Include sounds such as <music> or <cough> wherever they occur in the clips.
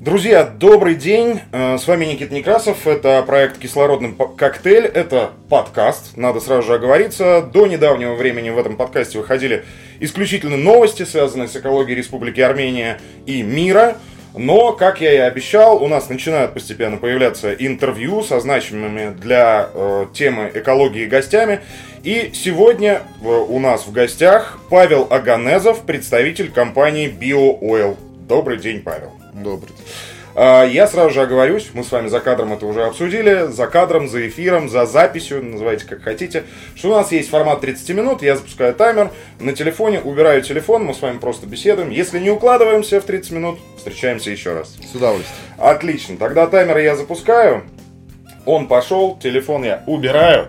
Друзья, добрый день. Э, с вами Никита Некрасов. Это проект «Кислородный коктейль». Это подкаст, надо сразу же оговориться. До недавнего времени в этом подкасте выходили исключительно новости, связанные с экологией Республики Армения и мира. Но, как я и обещал, у нас начинают постепенно появляться интервью со значимыми для э, темы экологии гостями. И сегодня э, у нас в гостях Павел Аганезов, представитель компании BioOil. Добрый день, Павел. Добрый. А, я сразу же оговорюсь, мы с вами за кадром это уже обсудили, за кадром, за эфиром, за записью, называйте как хотите, что у нас есть формат 30 минут, я запускаю таймер, на телефоне убираю телефон, мы с вами просто беседуем. Если не укладываемся в 30 минут, встречаемся еще раз. С удовольствием. Отлично, тогда таймер я запускаю, он пошел, телефон я убираю.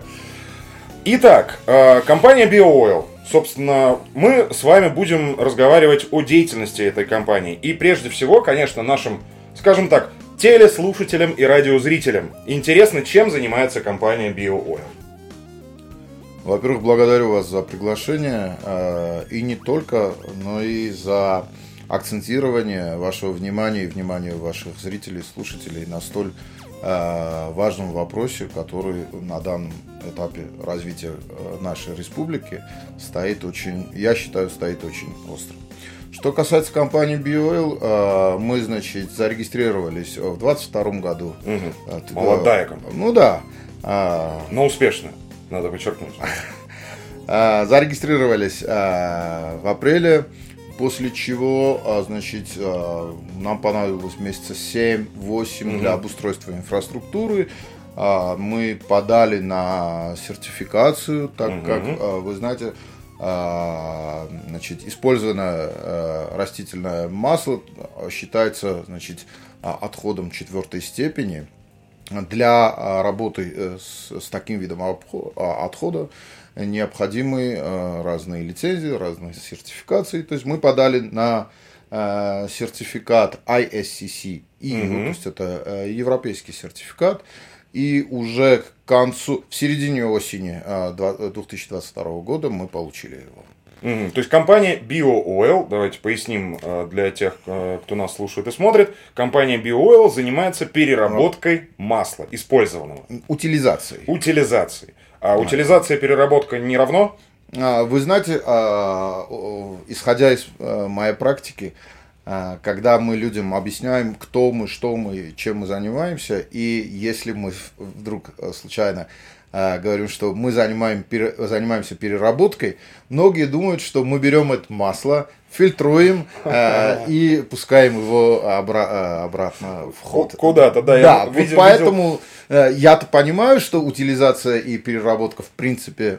Итак, а, компания BioOil. Собственно, мы с вами будем разговаривать о деятельности этой компании. И прежде всего, конечно, нашим, скажем так, телеслушателям и радиозрителям интересно, чем занимается компания BioOil. Во-первых, благодарю вас за приглашение. Э, и не только, но и за акцентирование вашего внимания и внимания ваших зрителей, слушателей на столь важном вопросе, который на данном этапе развития э, нашей республики стоит очень, я считаю, стоит очень остро. Что касается компании BioL, э, мы, значит, зарегистрировались в 2022 году. Угу. Молодая компания. Ну да. Но успешная, надо подчеркнуть. <laughs> Зарегистрировались в апреле После чего, а, значит, а, нам понадобилось месяца 7-8 угу. для обустройства инфраструктуры. А, мы подали на сертификацию, так как, вы знаете, значит, использованное растительное масло считается значит, отходом четвертой степени. Для работы э, с, с таким видом отхода необходимы э, разные лицензии, разные сертификации. То есть мы подали на э, сертификат ISCC EU, угу. то есть это европейский сертификат. И уже к концу, в середине осени 2022 года мы получили его. Угу. То есть компания BioOil, давайте поясним для тех, кто нас слушает и смотрит, компания BioOil занимается переработкой масла использованного. Утилизацией. Утилизацией. А утилизация, переработка не равно? А, вы знаете, а, исходя из э, моей практики, когда мы людям объясняем, кто мы, что мы, чем мы занимаемся, и если мы вдруг э, случайно говорим, что мы занимаем, занимаемся переработкой, многие думают, что мы берем это масло, фильтруем э, и пускаем его обра- э, обратно в ход. Куда-то, да. Да, я видел, поэтому видел... Э, я-то понимаю, что утилизация и переработка в принципе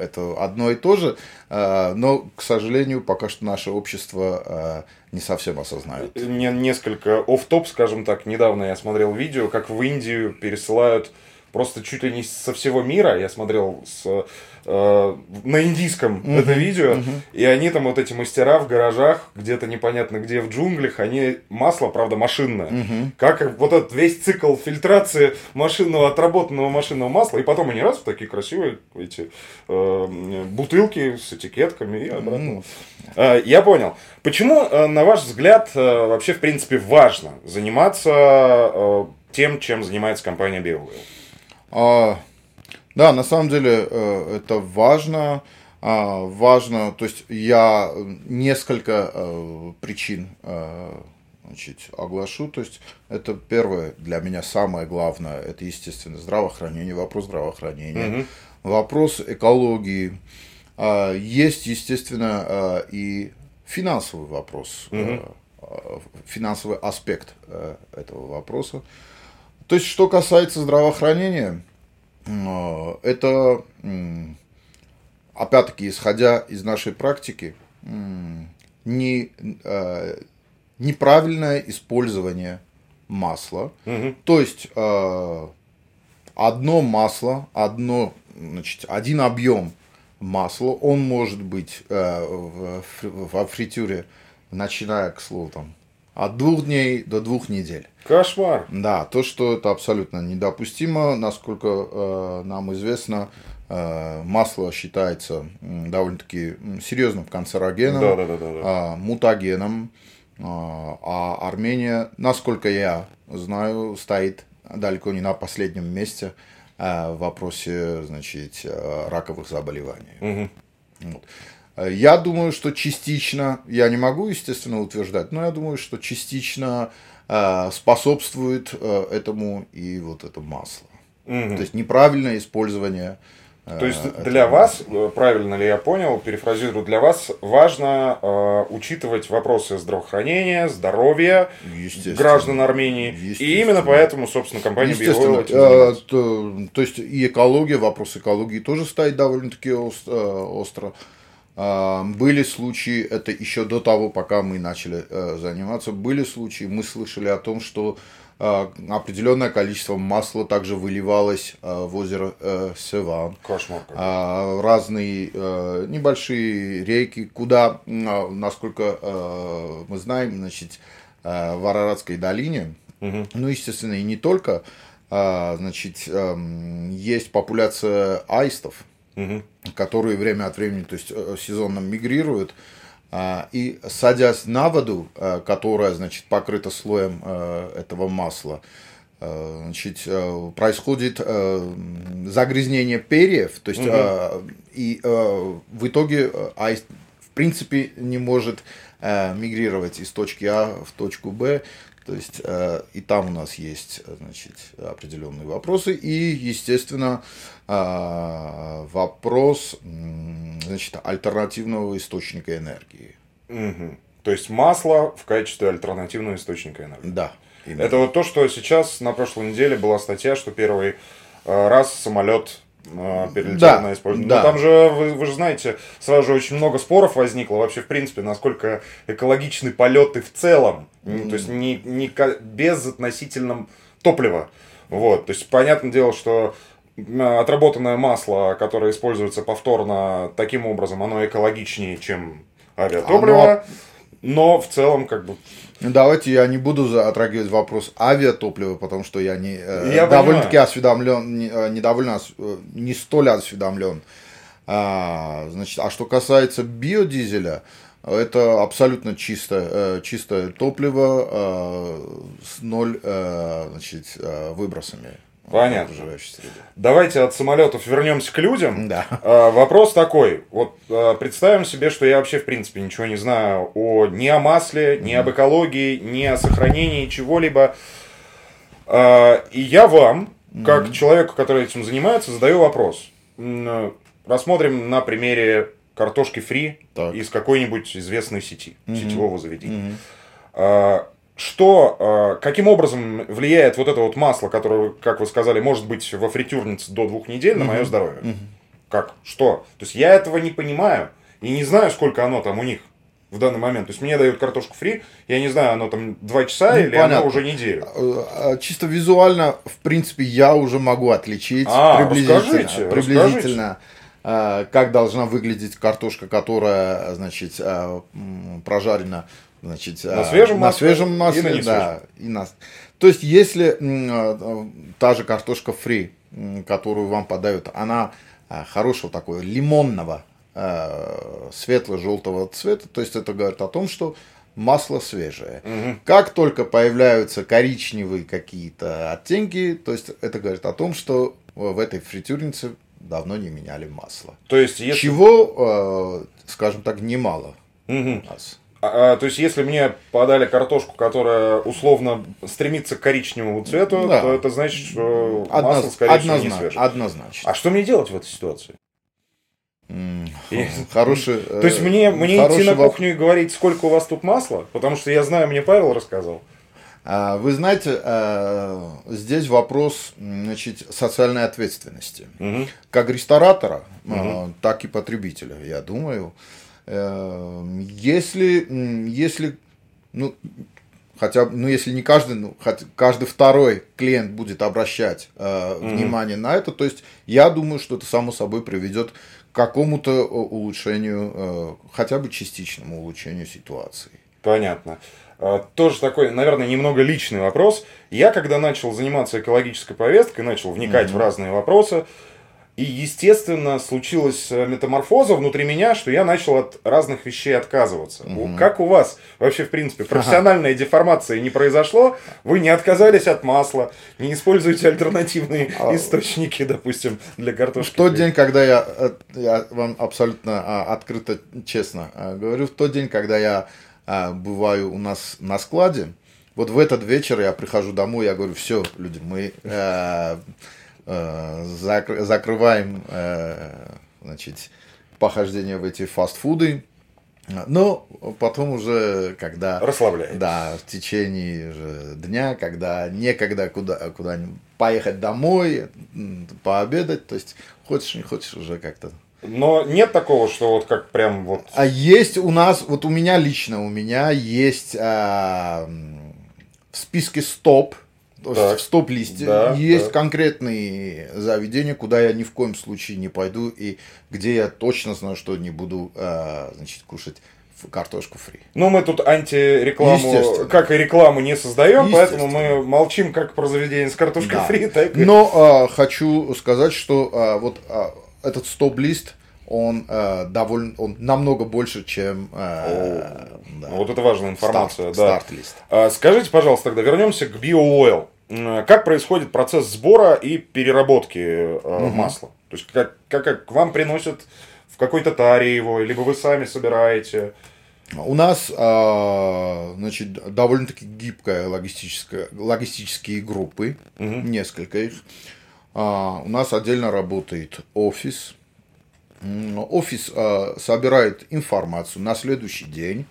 это одно и то же, э, но, к сожалению, пока что наше общество не совсем осознает. Не, несколько оф топ скажем так, недавно я смотрел видео, как в Индию пересылают просто чуть ли не со всего мира. Я смотрел с Э, на индийском uh-huh. это видео, uh-huh. и они там вот эти мастера в гаражах, где-то непонятно где в джунглях, они масло, правда, машинное. Uh-huh. Как вот этот весь цикл фильтрации машинного, отработанного машинного масла, и потом они раз в такие красивые эти э, бутылки с этикетками и обратно. Э, я понял. Почему, э, на ваш взгляд, э, вообще, в принципе, важно заниматься тем, чем занимается компания BioWell? Uh... Да, на самом деле э, это важно. А, важно, то есть я несколько э, причин э, значит, оглашу. То есть это первое для меня самое главное, это естественно здравоохранение, вопрос здравоохранения, угу. вопрос экологии. А, есть, естественно, и финансовый вопрос, угу. финансовый аспект этого вопроса. То есть, что касается здравоохранения, Э, это, опять-таки, исходя из нашей практики, не, э, неправильное использование масла. Угу. То есть э, одно масло, одно, значит, один объем масла, он может быть в, в фритюре, начиная, к слову, там, от двух дней до двух недель. Кошмар. Да, то, что это абсолютно недопустимо, насколько э, нам известно, э, масло считается довольно-таки серьезным канцерогеном, да, да, да, да, да. Э, мутагеном. А, а Армения, насколько я знаю, стоит далеко не на последнем месте а, в вопросе значит, раковых заболеваний. Угу. Вот. Я думаю, что частично, я не могу, естественно, утверждать, но я думаю, что частично способствует этому и вот это масло. Угу. То есть неправильное использование то есть для вас, э, правильно ли я понял, перефразирую, для вас важно э, учитывать вопросы здравоохранения, здоровья граждан Армении. И именно поэтому, собственно, компания Естественно. Э, то, то есть и экология, вопрос экологии тоже стоит довольно-таки э, остро. Э, были случаи, это еще до того, пока мы начали заниматься, были случаи, мы слышали о том, что а, определенное количество масла также выливалось а, в озеро э, Севан. Кошмар. А, разные э, небольшие реки, куда, насколько э, мы знаем, значит, в Араратской долине, угу. ну, естественно, и не только, значит, эм, есть популяция аистов, угу. которые время от времени, то есть сезонно мигрируют, а, и садясь на воду, а, которая, значит, покрыта слоем а, этого масла, значит, происходит загрязнение перьев, то есть угу. и в итоге аист в принципе не может мигрировать из точки А в точку Б, то есть и там у нас есть значит, определенные вопросы. И, естественно, вопрос значит, альтернативного источника энергии. Угу. То есть масло в качестве альтернативного источника энергии. Да. Именно. Это вот то, что сейчас на прошлой неделе была статья, что первый э, раз самолет э, перелетел да, на использование. Да. Но там же, вы, вы же знаете, сразу же очень много споров возникло вообще, в принципе, насколько экологичны полеты в целом. Mm. То есть не, не без относительном топлива. Вот. То есть, понятное дело, что отработанное масло, которое используется повторно таким образом, оно экологичнее, чем авиатопливо. Оно... Но в целом, как бы. Давайте я не буду затрагивать вопрос авиатоплива, потому что я не э, я довольно-таки осведомлен, не, э, не довольно э, не столь осведомлен. А, значит, а что касается биодизеля, это абсолютно чистое, чистое топливо с ноль значит, выбросами. Понятно. Давайте от самолетов вернемся к людям. Да. А, вопрос такой. Вот а, представим себе, что я вообще в принципе ничего не знаю о ни о масле, ни об экологии, ни о сохранении чего-либо. А, и я вам, как mm-hmm. человеку, который этим занимается, задаю вопрос. Рассмотрим на примере картошки фри так. из какой-нибудь известной сети, mm-hmm. сетевого заведения. Mm-hmm что, э, каким образом влияет вот это вот масло, которое, как вы сказали, может быть во фритюрнице до двух недель на мое здоровье? Как? Что? То есть я этого не понимаю и не знаю, сколько оно там у них в данный момент. То есть мне дают картошку фри, я не знаю, оно там два часа ну, или понятно. оно уже неделю. А, а, чисто визуально, в принципе, я уже могу отличить а, приблизительно, расскажите, приблизительно расскажите. как должна выглядеть картошка, которая, значит, прожарена Значит, на свежем на масле, свежем масле, и на да, и на... То есть, если а, та же картошка фри, которую вам подают, она а, хорошего такого лимонного а, светло-желтого цвета, то есть это говорит о том, что масло свежее. Угу. Как только появляются коричневые какие-то оттенки, то есть это говорит о том, что в этой фритюрнице давно не меняли масло. То есть, если... Чего, скажем так, немало угу. у нас. А, а, то есть, если мне подали картошку, которая условно стремится к коричневому цвету, да. то это значит, что Одноз... масло, скорее однозначно, всего, не свежее. Однозначно. А что мне делать в этой ситуации? <laughs> Хороший. <laughs> То есть мне, мне идти на кухню и говорить, сколько у вас тут масла? Потому что я знаю, мне Павел рассказал. А, вы знаете, э, здесь вопрос значит, социальной ответственности. Угу. Как ресторатора, угу. так и потребителя, я думаю. Эм, если, если, ну, хотя, ну, если не каждый, ну, хотя каждый второй клиент будет обращать э, mm-hmm. внимание на это, то есть я думаю, что это само собой приведет к какому-то э, улучшению, э, хотя бы частичному улучшению ситуации. Понятно. А, тоже такой, наверное, немного личный вопрос. Я, когда начал заниматься экологической повесткой, начал вникать mm-hmm. в разные вопросы, И, естественно, случилась э, метаморфоза внутри меня, что я начал от разных вещей отказываться. Угу. Как у вас вообще, в принципе, профессиональная ага. деформация не произошло? Вы не отказались от масла, не используете альтернативные а... источники, допустим, для картошки? В тот день, когда я, э, я вам абсолютно а, открыто, честно говорю, в тот день, когда я бываю у нас на складе, вот в этот вечер я прихожу домой, я говорю, все, люди, мы э, э, зак- закрываем э, значит, похождение в эти фастфуды. Но потом уже, когда... Расслабляет. Да, в течение дня, когда некогда куда, куда поехать домой, пообедать, то есть хочешь, не хочешь, уже как-то но нет такого, что вот как прям вот... А есть у нас, вот у меня лично, у меня есть а, в списке стоп, так, в стоп-листе да, есть да. конкретные заведения, куда я ни в коем случае не пойду и где я точно знаю, что не буду а, значит, кушать картошку фри. Ну, мы тут антирекламу, как и рекламу не создаем, поэтому мы молчим как про заведение с картошкой да. фри, так и... Но а, хочу сказать, что а, вот а, этот стоп-лист, он э, довольно, он намного больше, чем. Э, да, вот это важная информация, старт, да. Старт-лист. А, скажите, пожалуйста, тогда вернемся к BioOil. Как происходит процесс сбора и переработки э, угу. масла? То есть как, как, как вам приносят в какой-то таре его, либо вы сами собираете? У нас, э, значит, довольно-таки гибкая логистическая, логистические группы, угу. несколько их. Uh, у нас отдельно работает офис, офис э, собирает информацию на следующий день,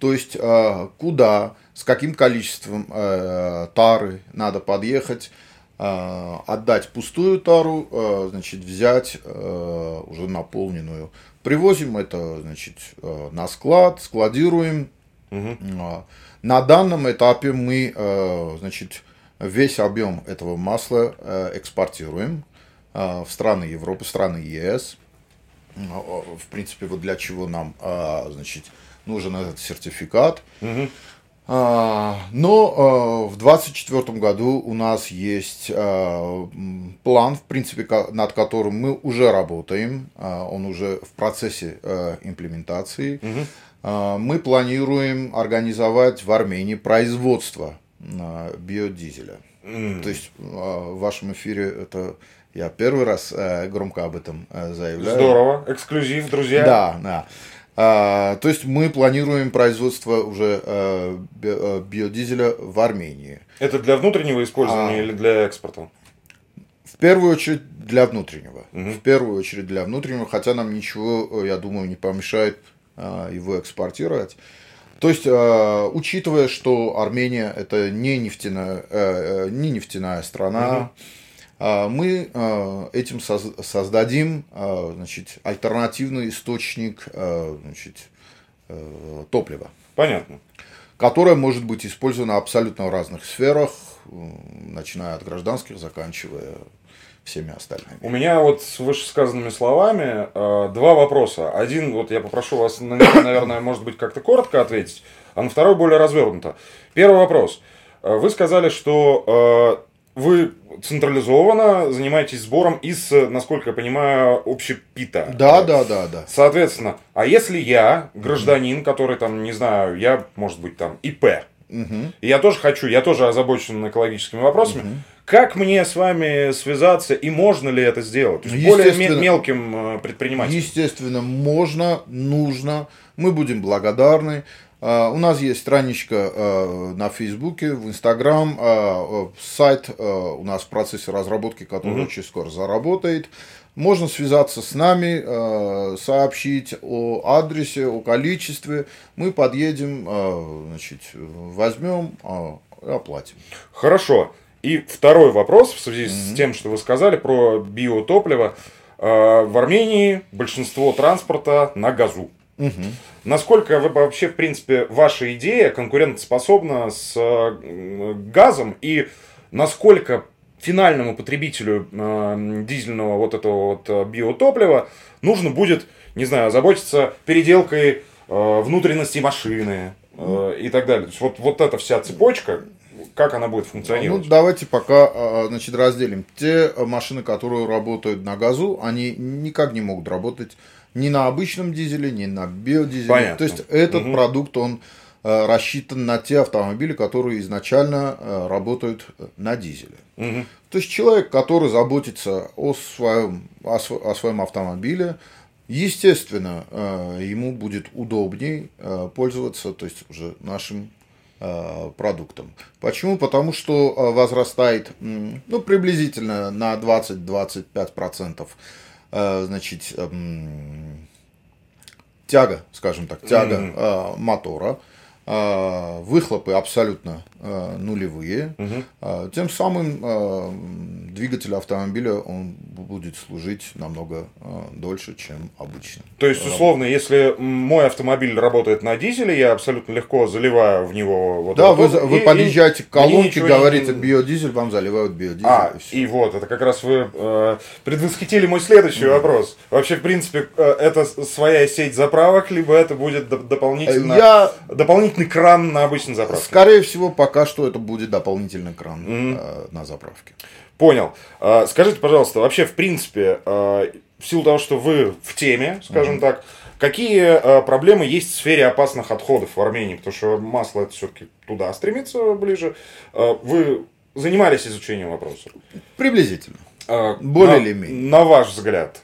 то есть э, куда, с каким количеством э, тары надо подъехать, э, отдать пустую тару, значит, взять уже наполненную. Привозим это, значит, на склад, складируем. Угу. На данном этапе мы, значит, весь объем этого масла экспортируем в страны Европы, страны ЕС. В принципе, вот для чего нам, значит, нужен этот сертификат. Угу. Но в 2024 году у нас есть план, в принципе, над которым мы уже работаем. Он уже в процессе имплементации. Угу. Мы планируем организовать в Армении производство биодизеля. Mm. То есть в вашем эфире это я первый раз э, громко об этом э, заявляю. Здорово, эксклюзив, друзья. Да, да. А, то есть мы планируем производство уже э, э биодизеля в Армении. Это для внутреннего использования а, или для экспорта? В первую очередь для внутреннего. Угу. В первую очередь для внутреннего, хотя нам ничего, я думаю, не помешает э, его экспортировать. То есть, э, учитывая, что Армения это не нефтяная, э, не нефтяная страна, угу а, мы а, этим создадим а, значит, альтернативный источник значит, э, топлива. Понятно. Которое может быть использовано абсолютно в разных сферах, начиная от гражданских, заканчивая всеми остальными. У меня вот с вышесказанными словами два вопроса. Один, вот я попрошу вас, наверное, может быть, как-то коротко ответить, а на второй более развернуто. Первый вопрос. Вы сказали, что вы централизованно занимаетесь сбором из, насколько я понимаю, общепита. Да, да, да, да. Соответственно, а если я гражданин, который там, не знаю, я, может быть, там ИП, угу. и я тоже хочу, я тоже озабочен экологическими вопросами, угу. как мне с вами связаться и можно ли это сделать? То есть более мелким э, предпринимателям. Естественно, можно, нужно. Мы будем благодарны. Uh, у нас есть страничка uh, на Фейсбуке, в Инстаграм, uh, сайт у нас в процессе разработки, который mm-hmm. очень скоро заработает. Можно связаться с нами, сообщить о адресе, о количестве. Мы подъедем, значит, возьмем и оплатим. Хорошо. И второй вопрос в связи mm-hmm. с тем, что вы сказали про биотопливо. В Армении большинство транспорта на газу. Угу. Насколько вообще, в принципе, ваша идея конкурентоспособна с э, газом и насколько финальному потребителю э, дизельного вот этого вот э, биотоплива нужно будет, не знаю, заботиться переделкой э, внутренности машины э, и так далее. То есть вот, вот эта вся цепочка, как она будет функционировать? Ну, давайте пока значит, разделим. Те машины, которые работают на газу, они никак не могут работать ни на обычном дизеле, ни на биодизеле. Понятно. То есть этот угу. продукт, он рассчитан на те автомобили, которые изначально работают на дизеле. Угу. То есть человек, который заботится о своем, о, о своем автомобиле, естественно, э, ему будет удобней э, пользоваться то есть уже нашим э, продуктом. Почему? Потому что возрастает ну, приблизительно на 20-25% значит, эм, тяга, скажем так, тяга mm-hmm. мотора выхлопы абсолютно а, нулевые. Угу. Тем самым а, двигатель автомобиля он будет служить намного дольше, чем обычно. То есть, условно, если мой автомобиль работает на дизеле, я абсолютно легко заливаю в него вот Да, вы, вы и, подъезжаете к колонке, говорите не... биодизель, вам заливают биодизель. А, и, и вот, это как раз вы э, предвосхитили мой следующий mm. вопрос. Вообще, в принципе, э, это своя сеть заправок, либо это будет дополнительно, я... дополнительный кран на обычной заправке? Скорее всего, пока что это будет дополнительный кран mm. на заправке. Понял. А, скажите, пожалуйста, вообще, в принципе, а, в силу того, что вы в теме, скажем mm так, какие проблемы есть в сфере опасных отходов в Армении? Потому что масло это все-таки туда стремится ближе. Вы занимались изучением вопроса? Приблизительно. Более на, или менее. На ваш взгляд,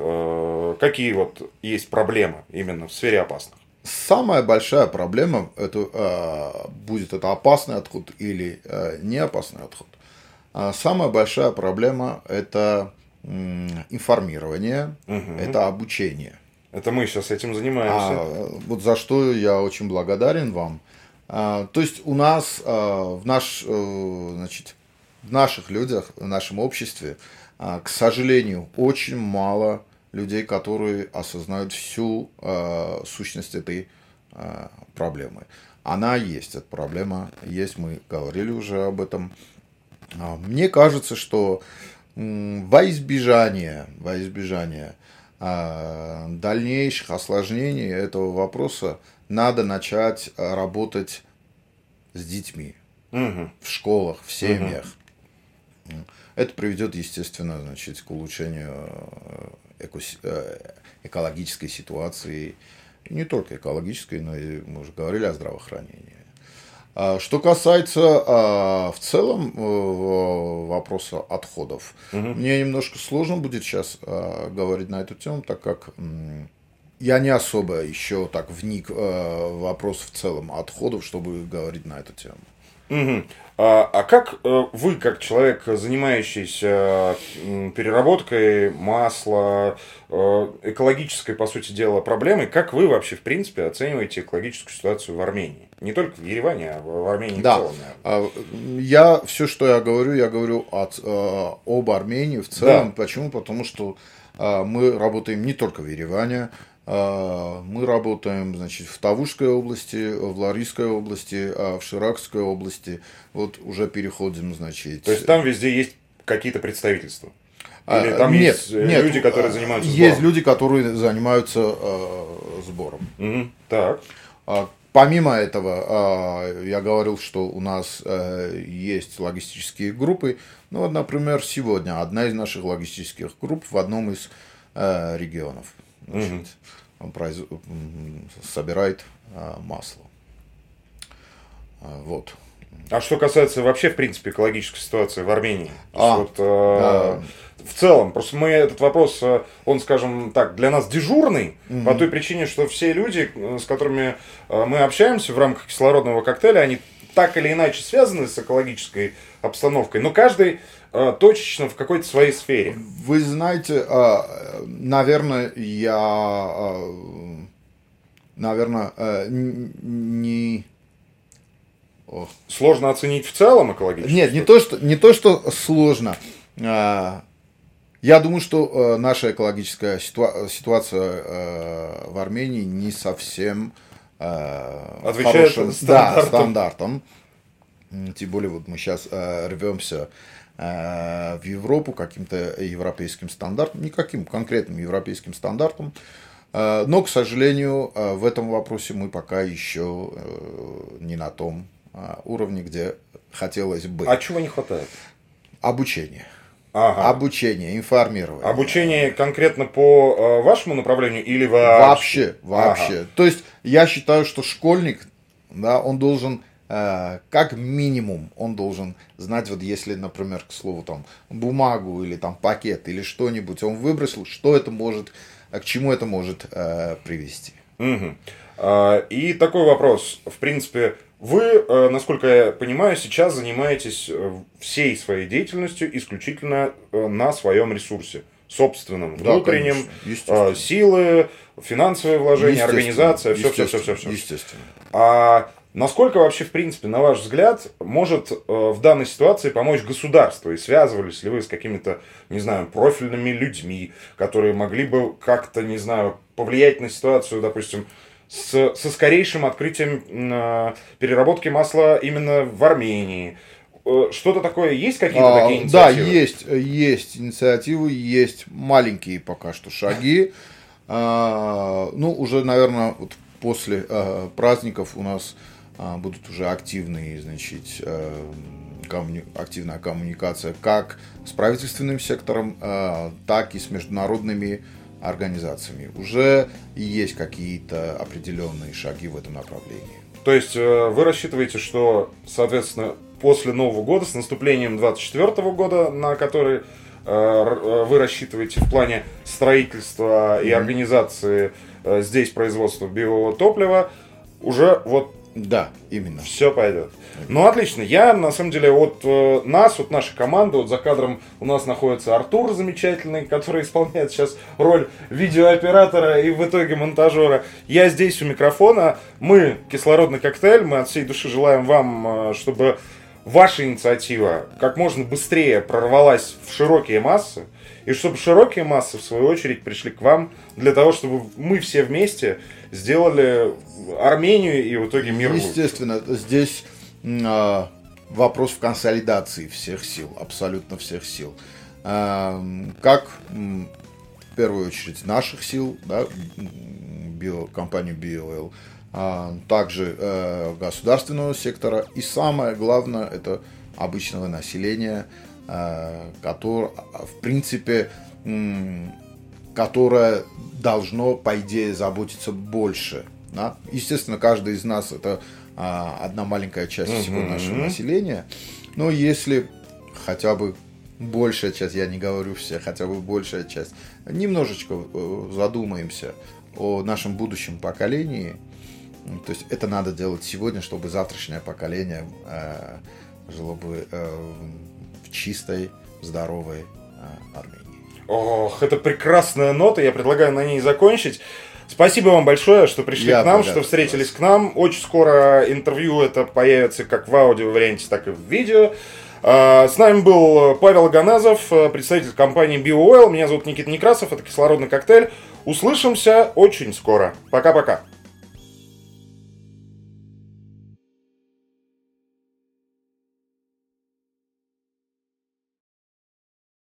какие вот есть проблемы именно в сфере опасных? Самая большая проблема это э, будет это опасный отход или э, не опасный отход. А самая большая проблема это э, информирование, угу. это обучение. Это мы сейчас этим занимаемся. А, вот за что я очень благодарен вам. А, то есть у нас а, в наш, а, значит, в наших людях, в нашем обществе, а, к сожалению, очень мало людей, которые осознают всю э, сущность этой э, проблемы. Она есть, эта проблема есть, мы говорили уже об этом. А, мне кажется, что во избежание, во избежание э, дальнейших осложнений этого вопроса надо начать работать с детьми угу. в школах, в семьях. Угу. Это приведет, естественно, значит, к улучшению Э, экологической ситуации, не только экологической, но и мы уже говорили о здравоохранении. А что касается а, в целом э, вопроса отходов, угу. мне немножко сложно будет сейчас а, говорить на эту тему, так как я не особо еще так вник в вопрос в целом отходов, чтобы говорить на эту тему. Угу. А, а как э, вы, как человек, занимающийся переработкой масла, э, экологической, по сути дела, проблемой, как вы вообще, в принципе, оцениваете экологическую ситуацию в Армении? Не только в Ереване, а в Армении да. в целом. Наверное. Я все, что я говорю, я говорю от, э, об Армении в целом. Да. Почему? Потому что мы работаем не только в Ереване, а, мы работаем значит, в Тавушской области, в Ларийской области, а в Ширакской области. Вот уже переходим, значит. То есть там везде есть какие-то представительства? А, Или там нет, есть нет, люди, которые занимаются сбором? Есть люди, которые занимаются э, сбором. Угу, так. Помимо этого, я говорил, что у нас э, есть логистические группы. Ну, вот, например, сегодня одна из наших логистических групп в одном из э, регионов. Значит. Он произ... собирает а, масло. А, вот. А что касается вообще, в принципе, экологической ситуации в Армении? А, вот, э, В целом, просто мы этот вопрос, э, он, скажем так, для нас дежурный, угу. по той причине, что все люди, с которыми э, мы общаемся в рамках кислородного коктейля, они так или иначе связаны с экологической обстановкой, но каждый э, точечно в какой-то своей сфере. Вы знаете, э, наверное, я, э, наверное, не... Сложно оценить в целом экологическую Нет, не то, что, не то, что сложно. Я думаю, что наша экологическая ситуация в Армении не совсем Отвечает хорошим стандартам. Да, стандартам. Тем более вот мы сейчас э, рвемся э, в Европу каким-то европейским стандартом, никаким конкретным европейским стандартом. Э, но, к сожалению, э, в этом вопросе мы пока еще э, не на том а, уровне, где хотелось бы. А чего не хватает? Обучение. Ага. Обучение, информирование. Обучение конкретно по э, вашему направлению или вообще? Вообще, вообще. Ага. То есть я считаю, что школьник, да, он должен э, как минимум он должен знать, вот если, например, к слову, там, бумагу или там пакет или что-нибудь он выбросил, что это может, к чему это может э, привести. Угу. И такой вопрос. В принципе, вы, э, насколько я понимаю, сейчас занимаетесь э, всей своей деятельностью исключительно э, на своем ресурсе, собственном, да, внутреннем, силы, финансовые вложения, организация, все, все, все, все, все. Естественно. А насколько вообще, в принципе, на ваш взгляд, может в данной ситуации помочь государство? И связывались ли вы с какими-то, не знаю, профильными людьми, которые могли бы как-то, не знаю, повлиять на ситуацию, допустим, с, со скорейшим открытием э, переработки масла именно в Армении. Э, что-то такое есть какие-то а, такие инициативы? Да, есть, есть инициативы, есть маленькие пока что шаги. А, ну, уже, наверное, вот после а, праздников у нас а, будут уже активные, значит, а, коммуни... активная коммуникация как с правительственным сектором, а, так и с международными организациями. Уже есть какие-то определенные шаги в этом направлении. То есть э, вы рассчитываете, что, соответственно, после Нового года, с наступлением 2024 года, на который э, э, вы рассчитываете в плане строительства и организации здесь производства биотоплива, уже вот да, именно. Все пойдет. Ну, отлично. Я, на самом деле, от э, нас, от нашей команды, вот за кадром у нас находится Артур замечательный, который <laughs> исполняет сейчас роль видеооператора и в итоге монтажера. Я здесь у микрофона. Мы, кислородный коктейль, мы от всей души желаем вам, э, чтобы ваша инициатива как можно быстрее прорвалась в широкие массы, и чтобы широкие массы, в свою очередь, пришли к вам для того, чтобы мы все вместе сделали Армению и в итоге мир Естественно, лучше. здесь э, вопрос в консолидации всех сил, абсолютно всех сил. Э, как в первую очередь наших сил, да, био, компанию BioL, э, также э, государственного сектора и самое главное это обычного населения, который, в принципе, которое должно, по идее, заботиться больше. Да? Естественно, каждый из нас это а, одна маленькая часть mm-hmm. всего нашего населения. Но если хотя бы большая часть, я не говорю все, хотя бы большая часть, немножечко э, задумаемся о нашем будущем поколении. То есть это надо делать сегодня, чтобы завтрашнее поколение э, жило бы э, в чистой, здоровой э, Армении. Ох, это прекрасная нота, я предлагаю на ней закончить. Спасибо вам большое, что пришли я к нам, что встретились к нам. Очень скоро интервью это появится как в аудио варианте, так и в видео. А, с нами был Павел Ганазов, представитель компании BioOil. Меня зовут Никита Некрасов, это кислородный коктейль. Услышимся очень скоро. Пока-пока.